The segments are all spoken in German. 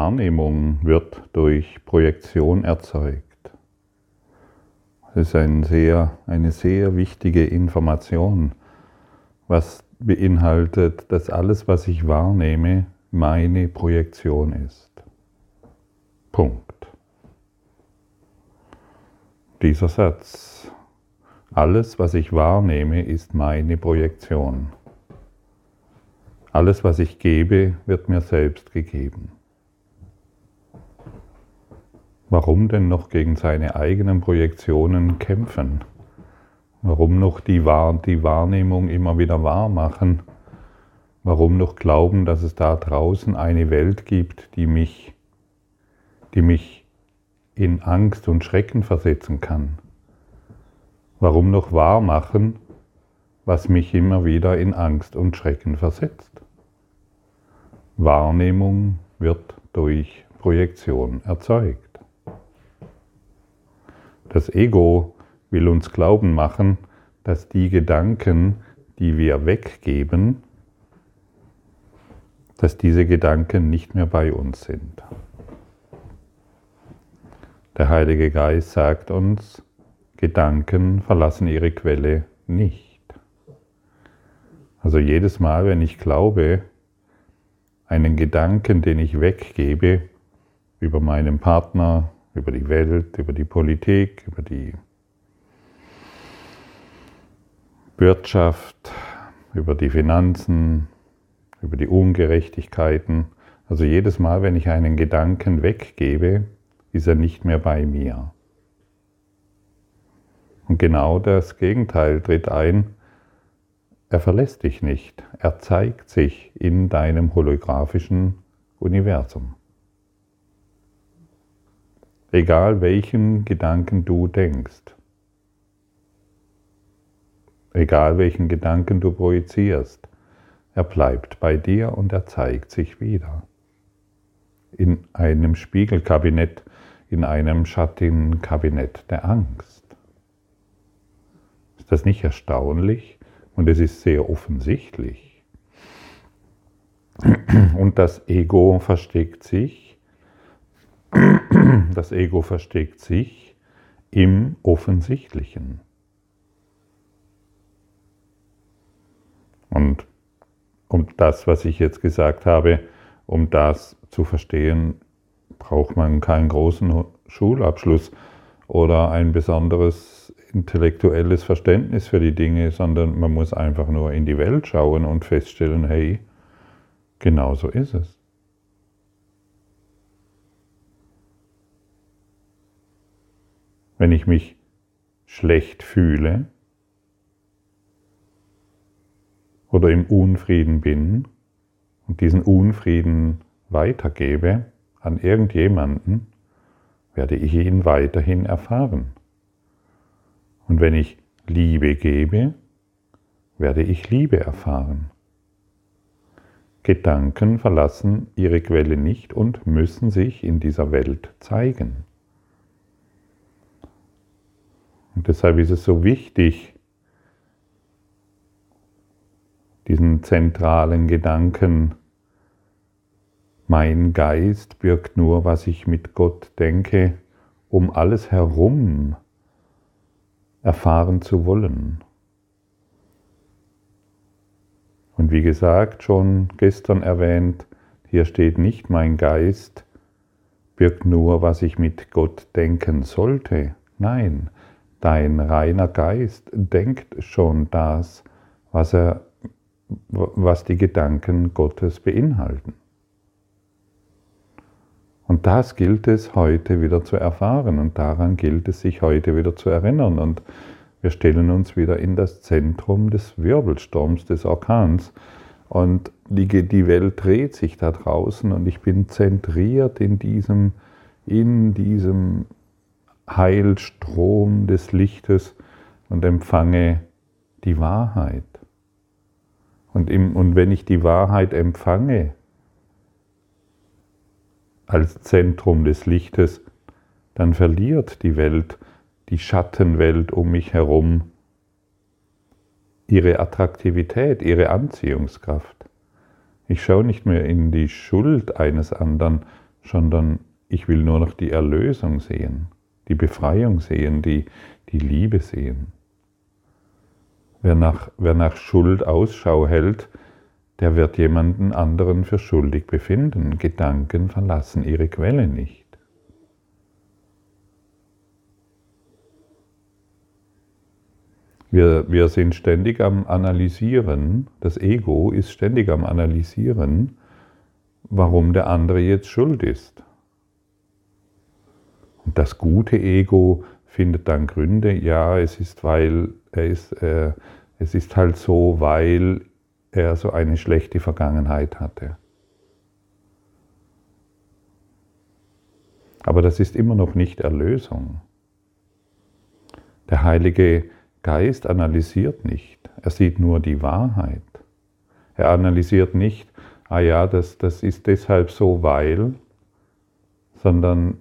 Wahrnehmung wird durch Projektion erzeugt. Das ist ein sehr, eine sehr wichtige Information, was beinhaltet, dass alles, was ich wahrnehme, meine Projektion ist. Punkt. Dieser Satz. Alles, was ich wahrnehme, ist meine Projektion. Alles, was ich gebe, wird mir selbst gegeben. Warum denn noch gegen seine eigenen Projektionen kämpfen? Warum noch die, Wahr die Wahrnehmung immer wieder wahr machen? Warum noch glauben, dass es da draußen eine Welt gibt, die mich, die mich in Angst und Schrecken versetzen kann? Warum noch wahr machen, was mich immer wieder in Angst und Schrecken versetzt? Wahrnehmung wird durch Projektion erzeugt. Das Ego will uns glauben machen, dass die Gedanken, die wir weggeben, dass diese Gedanken nicht mehr bei uns sind. Der Heilige Geist sagt uns, Gedanken verlassen ihre Quelle nicht. Also jedes Mal, wenn ich glaube, einen Gedanken, den ich weggebe, über meinen Partner, über die Welt, über die Politik, über die Wirtschaft, über die Finanzen, über die Ungerechtigkeiten. Also jedes Mal, wenn ich einen Gedanken weggebe, ist er nicht mehr bei mir. Und genau das Gegenteil tritt ein. Er verlässt dich nicht. Er zeigt sich in deinem holographischen Universum. Egal welchen Gedanken du denkst, egal welchen Gedanken du projizierst, er bleibt bei dir und er zeigt sich wieder. In einem Spiegelkabinett, in einem Schattenkabinett der Angst. Ist das nicht erstaunlich? Und es ist sehr offensichtlich. Und das Ego versteckt sich das Ego versteckt sich im Offensichtlichen. Und um das, was ich jetzt gesagt habe, um das zu verstehen, braucht man keinen großen Schulabschluss oder ein besonderes intellektuelles Verständnis für die Dinge, sondern man muss einfach nur in die Welt schauen und feststellen, hey, genau so ist es. Wenn ich mich schlecht fühle oder im Unfrieden bin und diesen Unfrieden weitergebe an irgendjemanden, werde ich ihn weiterhin erfahren. Und wenn ich Liebe gebe, werde ich Liebe erfahren. Gedanken verlassen ihre Quelle nicht und müssen sich in dieser Welt zeigen. Und deshalb ist es so wichtig, diesen zentralen Gedanken, mein Geist birgt nur, was ich mit Gott denke, um alles herum erfahren zu wollen. Und wie gesagt, schon gestern erwähnt, hier steht nicht mein Geist birgt nur, was ich mit Gott denken sollte. Nein, Dein reiner Geist denkt schon das, was, er, was die Gedanken Gottes beinhalten. Und das gilt es heute wieder zu erfahren und daran gilt es sich heute wieder zu erinnern. Und wir stellen uns wieder in das Zentrum des Wirbelsturms, des Orkans. Und die, die Welt dreht sich da draußen und ich bin zentriert in diesem, in diesem Heilstrom des Lichtes und empfange die Wahrheit. Und, im, und wenn ich die Wahrheit empfange als Zentrum des Lichtes, dann verliert die Welt, die Schattenwelt um mich herum, ihre Attraktivität, ihre Anziehungskraft. Ich schaue nicht mehr in die Schuld eines anderen, sondern ich will nur noch die Erlösung sehen, die Befreiung sehen, die, die Liebe sehen. Wer nach, wer nach Schuld Ausschau hält, der wird jemanden anderen für schuldig befinden. Gedanken verlassen ihre Quelle nicht. Wir, wir sind ständig am Analysieren, das Ego ist ständig am Analysieren, warum der andere jetzt schuld ist. Das gute Ego findet dann Gründe, ja, es ist, weil er ist, äh, es ist halt so, weil er so eine schlechte Vergangenheit hatte. Aber das ist immer noch nicht Erlösung. Der Heilige Geist analysiert nicht, er sieht nur die Wahrheit. Er analysiert nicht, ah ja, das, das ist deshalb so, weil, sondern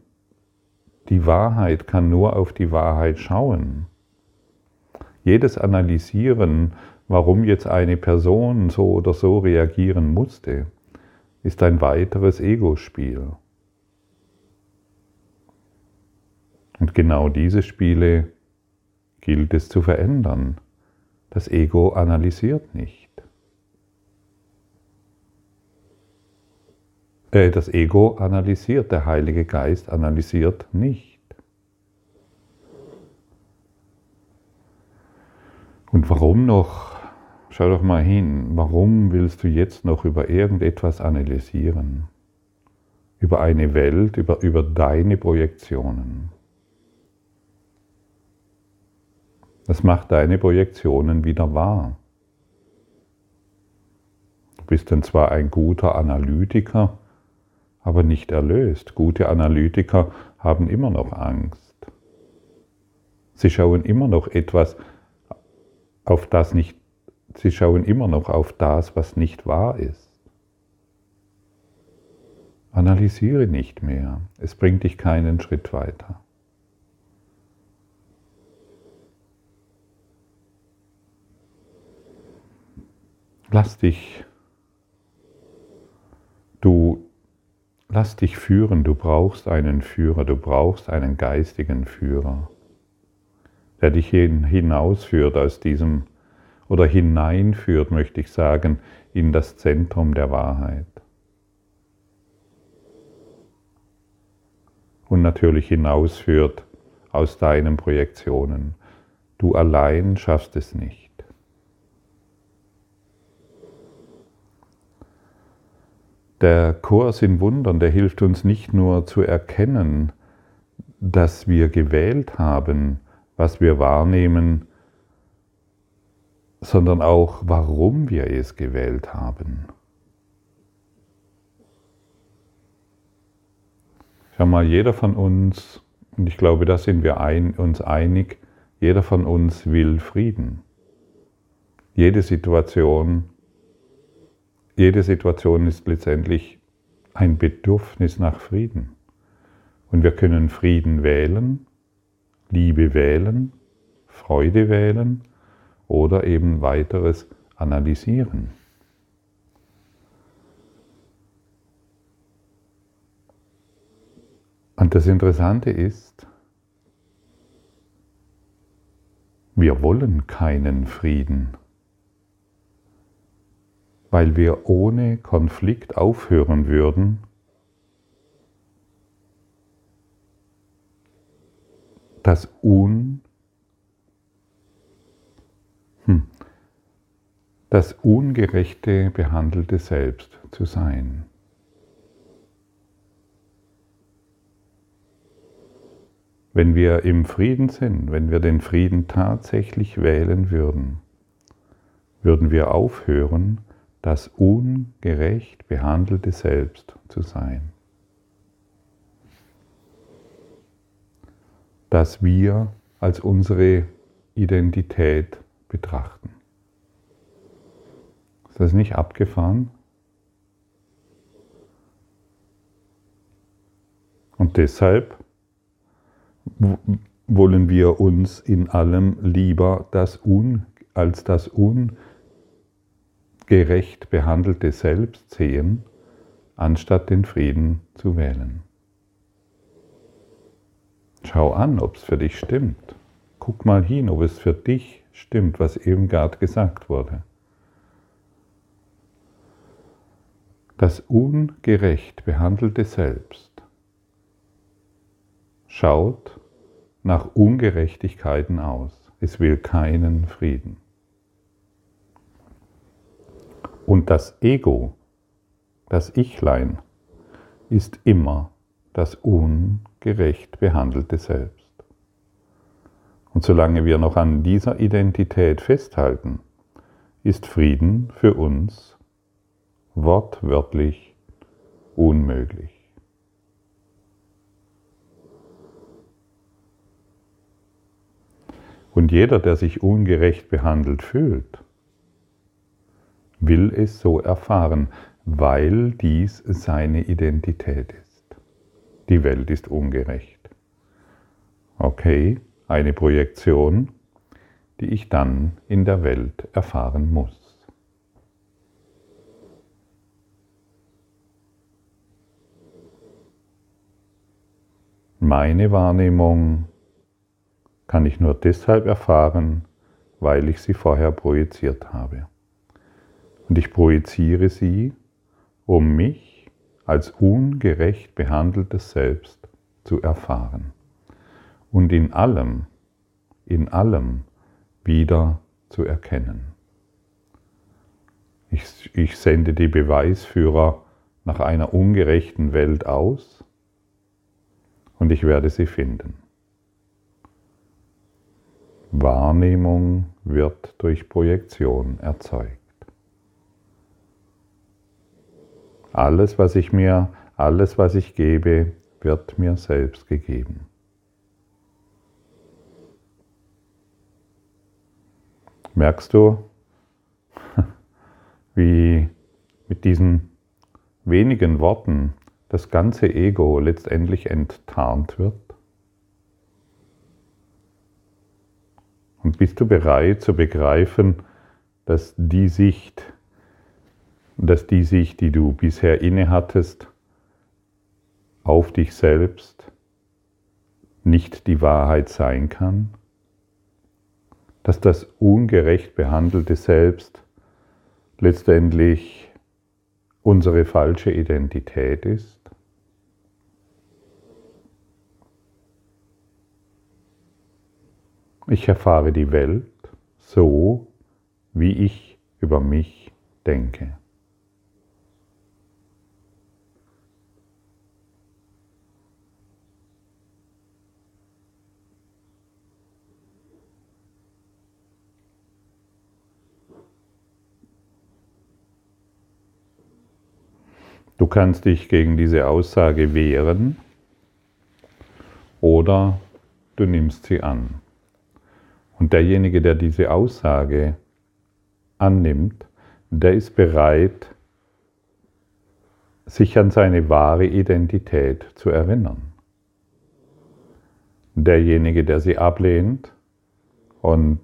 die Wahrheit kann nur auf die Wahrheit schauen. Jedes Analysieren, warum jetzt eine Person so oder so reagieren musste, ist ein weiteres Ego-Spiel. Und genau diese Spiele gilt es zu verändern. Das Ego analysiert nicht. Äh, das Ego analysiert, der Heilige Geist analysiert nicht. Und warum noch? Schau doch mal hin, warum willst du jetzt noch über irgendetwas analysieren? Über eine Welt, über, über deine Projektionen. Das macht deine Projektionen wieder wahr. Du bist dann zwar ein guter Analytiker, aber nicht erlöst. Gute Analytiker haben immer noch Angst. Sie schauen immer noch etwas, auf das nicht, sie schauen immer noch auf das, was nicht wahr ist. Analysiere nicht mehr, es bringt dich keinen Schritt weiter. Lass dich, du, lass dich führen, du brauchst einen Führer, du brauchst einen geistigen Führer, der dich hinausführt aus diesem, oder hineinführt, möchte ich sagen, in das Zentrum der Wahrheit. Und natürlich hinausführt aus deinen Projektionen. Du allein schaffst es nicht. Der Kurs in Wundern, der hilft uns nicht nur zu erkennen, dass wir gewählt haben, was wir wahrnehmen, sondern auch, warum wir es gewählt haben. Schau mal, jeder von uns, und ich glaube, da sind wir ein, uns einig, jeder von uns will Frieden. Jede Situation jede Situation ist letztendlich ein Bedürfnis nach Frieden. Und wir können Frieden wählen, Liebe wählen, Freude wählen oder eben weiteres analysieren. Und das Interessante ist, wir wollen keinen Frieden weil wir ohne Konflikt aufhören würden, das Un, hm, das ungerechte behandelte Selbst zu sein. Wenn wir im Frieden sind, wenn wir den Frieden tatsächlich wählen würden, würden wir aufhören, das ungerecht behandelte Selbst zu sein. Das wir als unsere Identität betrachten. Ist das nicht abgefahren? Und deshalb wollen wir uns in allem lieber das Un, als das Un gerecht behandelte Selbst sehen, anstatt den Frieden zu wählen. Schau an, ob es für dich stimmt. Guck mal hin, ob es für dich stimmt, was eben gerade gesagt wurde. Das ungerecht behandelte Selbst schaut nach Ungerechtigkeiten aus. Es will keinen Frieden. Und das Ego, das Ichlein, ist immer das ungerecht behandelte Selbst. Und solange wir noch an dieser Identität festhalten, ist Frieden für uns wortwörtlich unmöglich. Und jeder, der sich ungerecht behandelt fühlt, will es so erfahren, weil dies seine Identität ist. Die Welt ist ungerecht. Okay, eine Projektion, die ich dann in der Welt erfahren muss. Meine Wahrnehmung kann ich nur deshalb erfahren, weil ich sie vorher projiziert habe. Und ich projiziere sie, um mich als ungerecht behandeltes Selbst zu erfahren und in allem, in allem wieder zu erkennen. Ich, ich sende die Beweisführer nach einer ungerechten Welt aus und ich werde sie finden. Wahrnehmung wird durch Projektion erzeugt. Alles, was ich mir, alles, was ich gebe, wird mir selbst gegeben. Merkst du, wie mit diesen wenigen Worten das ganze Ego letztendlich enttarnt wird? Und bist du bereit zu begreifen, dass die Sicht, dass die Sicht, die du bisher innehattest, auf dich selbst nicht die Wahrheit sein kann? Dass das ungerecht behandelte Selbst letztendlich unsere falsche Identität ist? Ich erfahre die Welt so, wie ich über mich denke. Du kannst dich gegen diese Aussage wehren oder du nimmst sie an. Und derjenige, der diese Aussage annimmt, der ist bereit, sich an seine wahre Identität zu erinnern. Derjenige, der sie ablehnt und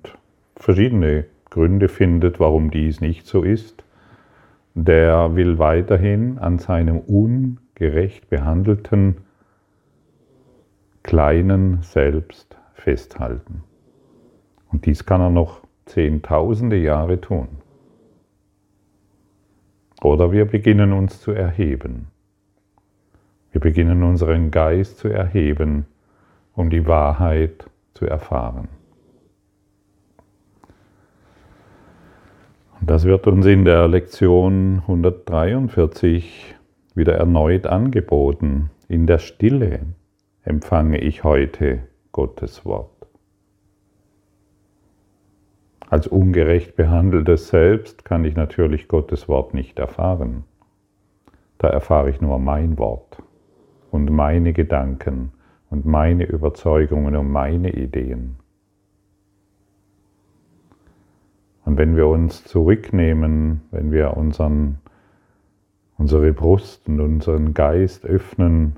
verschiedene Gründe findet, warum dies nicht so ist, der will weiterhin an seinem ungerecht behandelten kleinen Selbst festhalten. Und dies kann er noch zehntausende Jahre tun. Oder wir beginnen uns zu erheben. Wir beginnen unseren Geist zu erheben, um die Wahrheit zu erfahren. Das wird uns in der Lektion 143 wieder erneut angeboten. In der Stille empfange ich heute Gottes Wort. Als ungerecht behandeltes Selbst kann ich natürlich Gottes Wort nicht erfahren. Da erfahre ich nur mein Wort und meine Gedanken und meine Überzeugungen und meine Ideen. Und wenn wir uns zurücknehmen, wenn wir unseren, unsere Brust und unseren Geist öffnen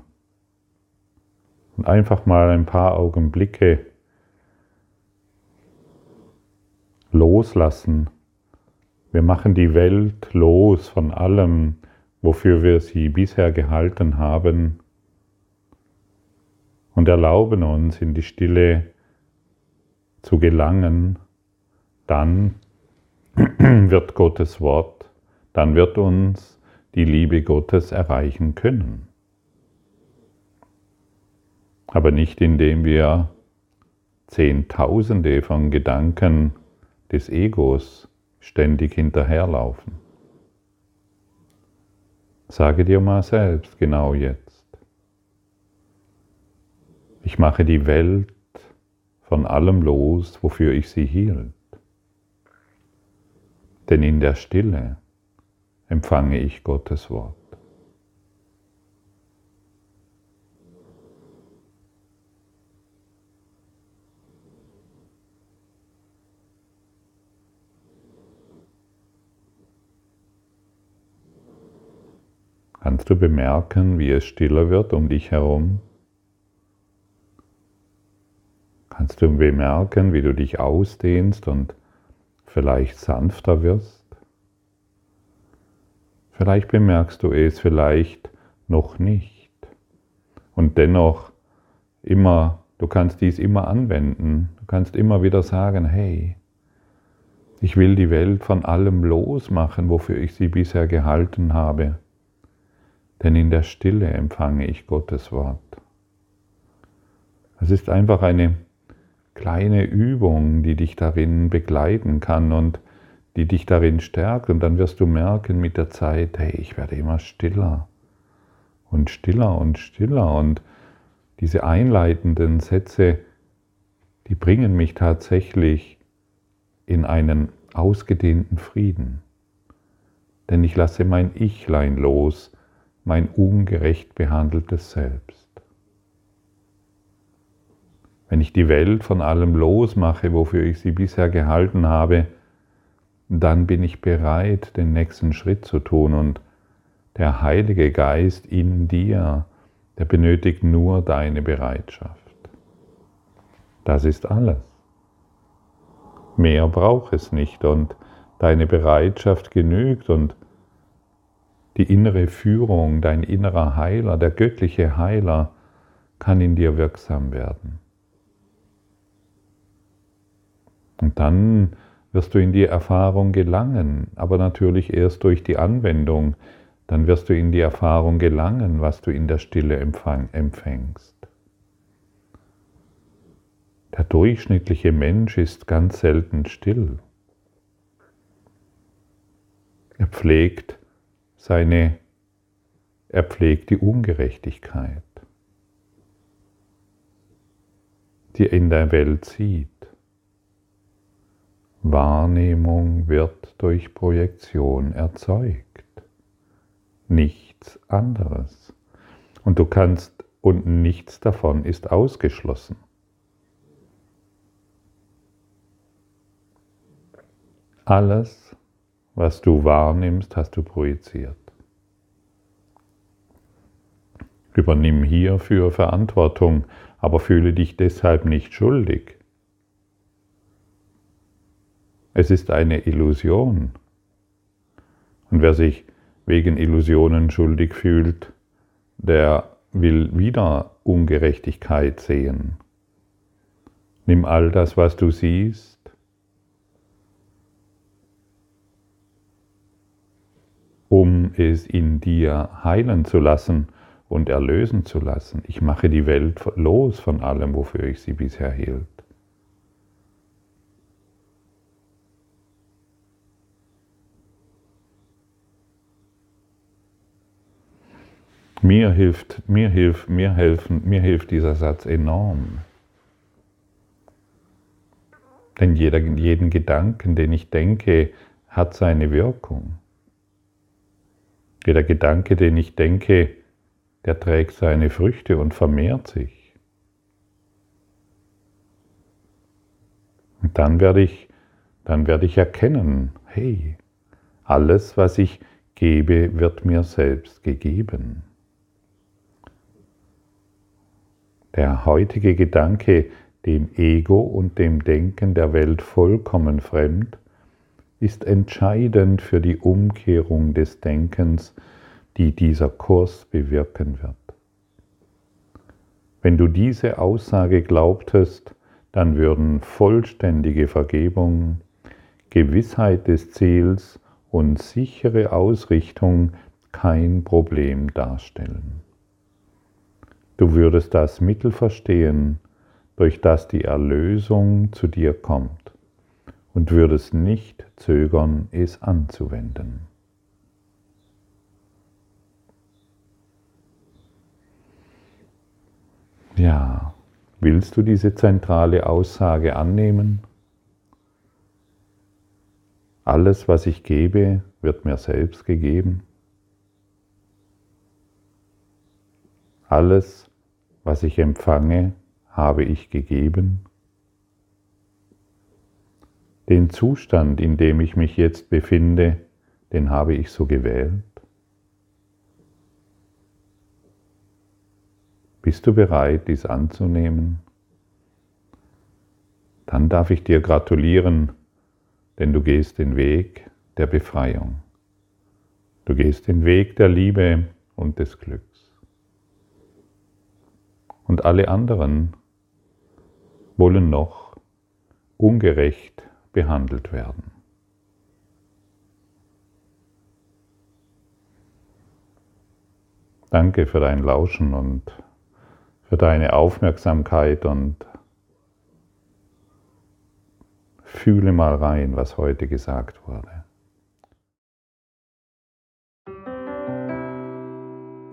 und einfach mal ein paar Augenblicke loslassen. Wir machen die Welt los von allem, wofür wir sie bisher gehalten haben, und erlauben uns in die Stille zu gelangen, dann wird Gottes Wort, dann wird uns die Liebe Gottes erreichen können. Aber nicht indem wir Zehntausende von Gedanken des Egos ständig hinterherlaufen. Sage dir mal selbst genau jetzt. Ich mache die Welt von allem los, wofür ich sie hielt. Denn in der Stille empfange ich Gottes Wort. Kannst du bemerken, wie es stiller wird um dich herum? Kannst du bemerken, wie du dich ausdehnst und vielleicht sanfter wirst? Vielleicht bemerkst du es, vielleicht noch nicht. Und dennoch immer, du kannst dies immer anwenden. Du kannst immer wieder sagen, hey, ich will die Welt von allem losmachen, wofür ich sie bisher gehalten habe denn in der Stille empfange ich Gottes Wort. Es ist einfach eine kleine Übung, die dich darin begleiten kann und die dich darin stärkt. Und dann wirst du merken mit der Zeit, hey, ich werde immer stiller und stiller und stiller. Und diese einleitenden Sätze, die bringen mich tatsächlich in einen ausgedehnten Frieden. Denn ich lasse mein Ichlein los, mein ungerecht behandeltes Selbst. Wenn ich die Welt von allem losmache, wofür ich sie bisher gehalten habe, dann bin ich bereit, den nächsten Schritt zu tun und der Heilige Geist in dir, der benötigt nur deine Bereitschaft. Das ist alles. Mehr braucht es nicht und deine Bereitschaft genügt und die innere Führung, dein innerer Heiler, der göttliche Heiler kann in dir wirksam werden. Und dann wirst du in die Erfahrung gelangen, aber natürlich erst durch die Anwendung. Dann wirst du in die Erfahrung gelangen, was du in der Stille empfängst. Der durchschnittliche Mensch ist ganz selten still. Er pflegt seine, er pflegt die Ungerechtigkeit, die er in der Welt sieht. Wahrnehmung wird durch Projektion erzeugt, nichts anderes. Und du kannst, und nichts davon ist ausgeschlossen. Alles was du wahrnimmst, hast du projiziert. Übernimm hierfür Verantwortung, aber fühle dich deshalb nicht schuldig. Es ist eine Illusion. Und wer sich wegen Illusionen schuldig fühlt, der will wieder Ungerechtigkeit sehen. Nimm all das, was du siehst, um es in dir heilen zu lassen und erlösen zu lassen. Ich mache die Welt los von allem, wofür ich sie bisher hielt. Mir hilft, mir hilft, mir helfen, mir hilft dieser Satz enorm. Denn jeder, jeden Gedanken, den ich denke, hat seine Wirkung. Jeder Gedanke, den ich denke, der trägt seine Früchte und vermehrt sich. Und dann werde ich, dann werde ich erkennen, hey, alles, was ich gebe, wird mir selbst gegeben. Der heutige Gedanke, dem Ego und dem Denken der Welt vollkommen fremd, ist entscheidend für die Umkehrung des Denkens, die dieser Kurs bewirken wird. Wenn du diese Aussage glaubtest, dann würden vollständige Vergebung, Gewissheit des Ziels und sichere Ausrichtung kein Problem darstellen. Du würdest das Mittel verstehen, durch das die Erlösung zu dir kommt und würdest nicht zögern, es anzuwenden. Ja, willst du diese zentrale Aussage annehmen? Alles, was ich gebe, wird mir selbst gegeben. Alles, was ich empfange, habe ich gegeben. Den Zustand, in dem ich mich jetzt befinde, den habe ich so gewählt. Bist du bereit, dies anzunehmen? Dann darf ich dir gratulieren, denn du gehst den Weg der Befreiung. Du gehst den Weg der Liebe und des Glücks. Und alle anderen wollen noch ungerecht behandelt werden. Danke für dein Lauschen und für deine Aufmerksamkeit und fühle mal rein, was heute gesagt wurde.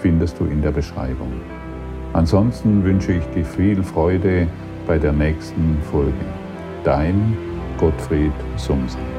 findest du in der Beschreibung. Ansonsten wünsche ich dir viel Freude bei der nächsten Folge. Dein Gottfried Sumsen.